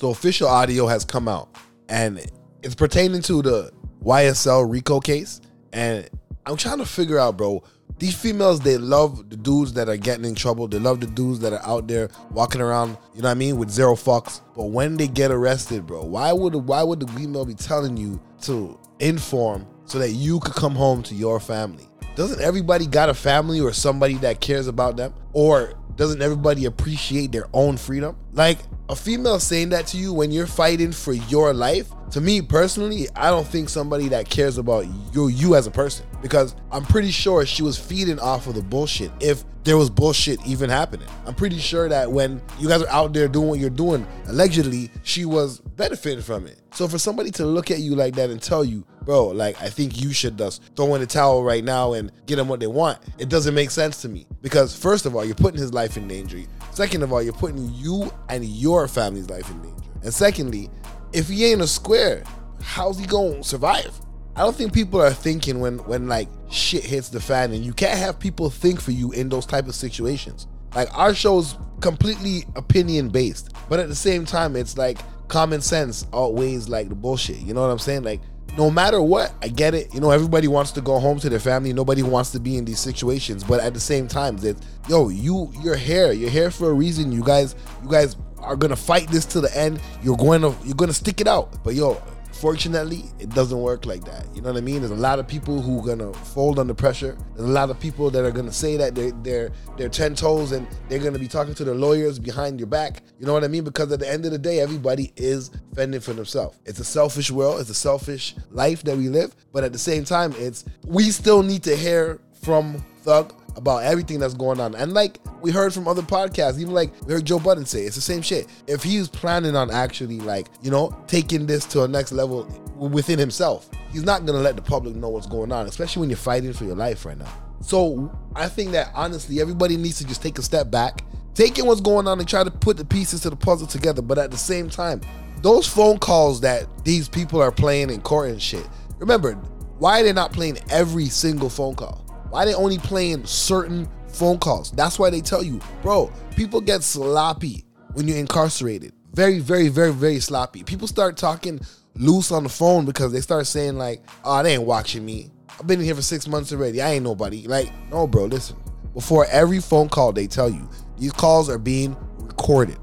So official audio has come out, and it's pertaining to the YSL RICO case. And I'm trying to figure out, bro. These females, they love the dudes that are getting in trouble. They love the dudes that are out there walking around, you know what I mean, with zero fucks. But when they get arrested, bro, why would why would the female be telling you to inform so that you could come home to your family? Doesn't everybody got a family or somebody that cares about them? Or doesn't everybody appreciate their own freedom? Like a female saying that to you when you're fighting for your life, to me personally, I don't think somebody that cares about you you as a person because I'm pretty sure she was feeding off of the bullshit if there was bullshit even happening. I'm pretty sure that when you guys are out there doing what you're doing, allegedly, she was benefiting from it. So for somebody to look at you like that and tell you, bro, like I think you should just throw in the towel right now and get them what they want, it doesn't make sense to me. Because first of all, you're putting his life in danger. Second of all, you're putting you and your family's life in danger. And secondly, if he ain't a square, how's he gonna survive? I don't think people are thinking when when like shit hits the fan and you can't have people think for you in those type of situations. Like our show's completely opinion based, but at the same time it's like common sense outweighs like the bullshit. You know what I'm saying? Like no matter what, I get it. You know, everybody wants to go home to their family. Nobody wants to be in these situations. But at the same time, that yo, you you're here. You're here for a reason. You guys, you guys are gonna fight this to the end. You're going to you're gonna stick it out. But yo, Fortunately, it doesn't work like that. You know what I mean? There's a lot of people who are gonna fold under pressure. There's a lot of people that are gonna say that they're they're they're ten toes and they're gonna be talking to their lawyers behind your back. You know what I mean? Because at the end of the day, everybody is fending for themselves. It's a selfish world. It's a selfish life that we live. But at the same time, it's we still need to hear from Thug about everything that's going on. And like we heard from other podcasts, even like we heard Joe Budden say, it's the same shit. If he's planning on actually like, you know, taking this to a next level within himself, he's not gonna let the public know what's going on, especially when you're fighting for your life right now. So I think that honestly, everybody needs to just take a step back, take in what's going on and try to put the pieces to the puzzle together. But at the same time, those phone calls that these people are playing in court and shit, remember, why are they not playing every single phone call? Why they only playing certain phone calls? That's why they tell you, bro, people get sloppy when you're incarcerated. Very, very, very, very sloppy. People start talking loose on the phone because they start saying like, oh, they ain't watching me. I've been in here for six months already. I ain't nobody. Like, no, bro, listen. Before every phone call, they tell you these calls are being recorded.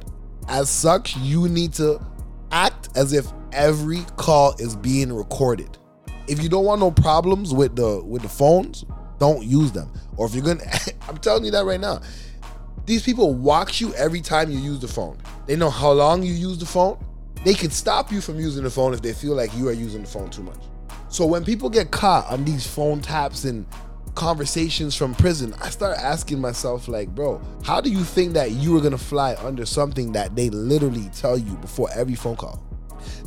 As such, you need to act as if every call is being recorded. If you don't want no problems with the with the phones, don't use them. Or if you're gonna, I'm telling you that right now. These people watch you every time you use the phone. They know how long you use the phone. They can stop you from using the phone if they feel like you are using the phone too much. So when people get caught on these phone taps and conversations from prison, I start asking myself, like, bro, how do you think that you are gonna fly under something that they literally tell you before every phone call?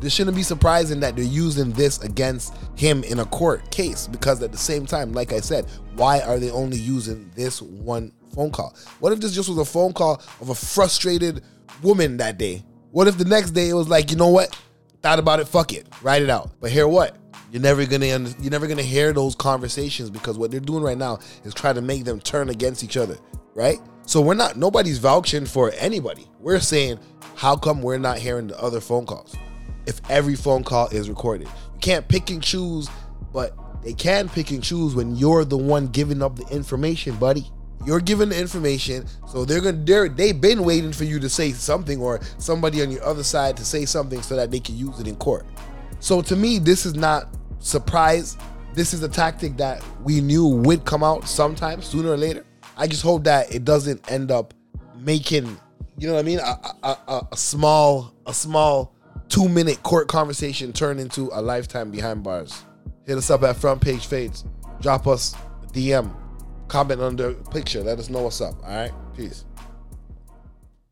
This shouldn't be surprising that they're using this against him in a court case because at the same time, like I said, why are they only using this one phone call? What if this just was a phone call of a frustrated woman that day? What if the next day it was like, you know what? Thought about it, fuck it, write it out. But hear what? You're never gonna you're never gonna hear those conversations because what they're doing right now is trying to make them turn against each other, right? So we're not nobody's vouching for anybody. We're saying, how come we're not hearing the other phone calls? If every phone call is recorded. You can't pick and choose, but they can pick and choose when you're the one giving up the information, buddy. You're giving the information, so they're gonna they're they've been waiting for you to say something or somebody on your other side to say something so that they can use it in court. So to me, this is not surprise. This is a tactic that we knew would come out sometime sooner or later. I just hope that it doesn't end up making, you know what I mean, a, a, a, a small a small two minute court conversation turn into a lifetime behind bars. Hit us up at Front Page Fades. Drop us a DM. Comment under picture. Let us know what's up. All right. Peace.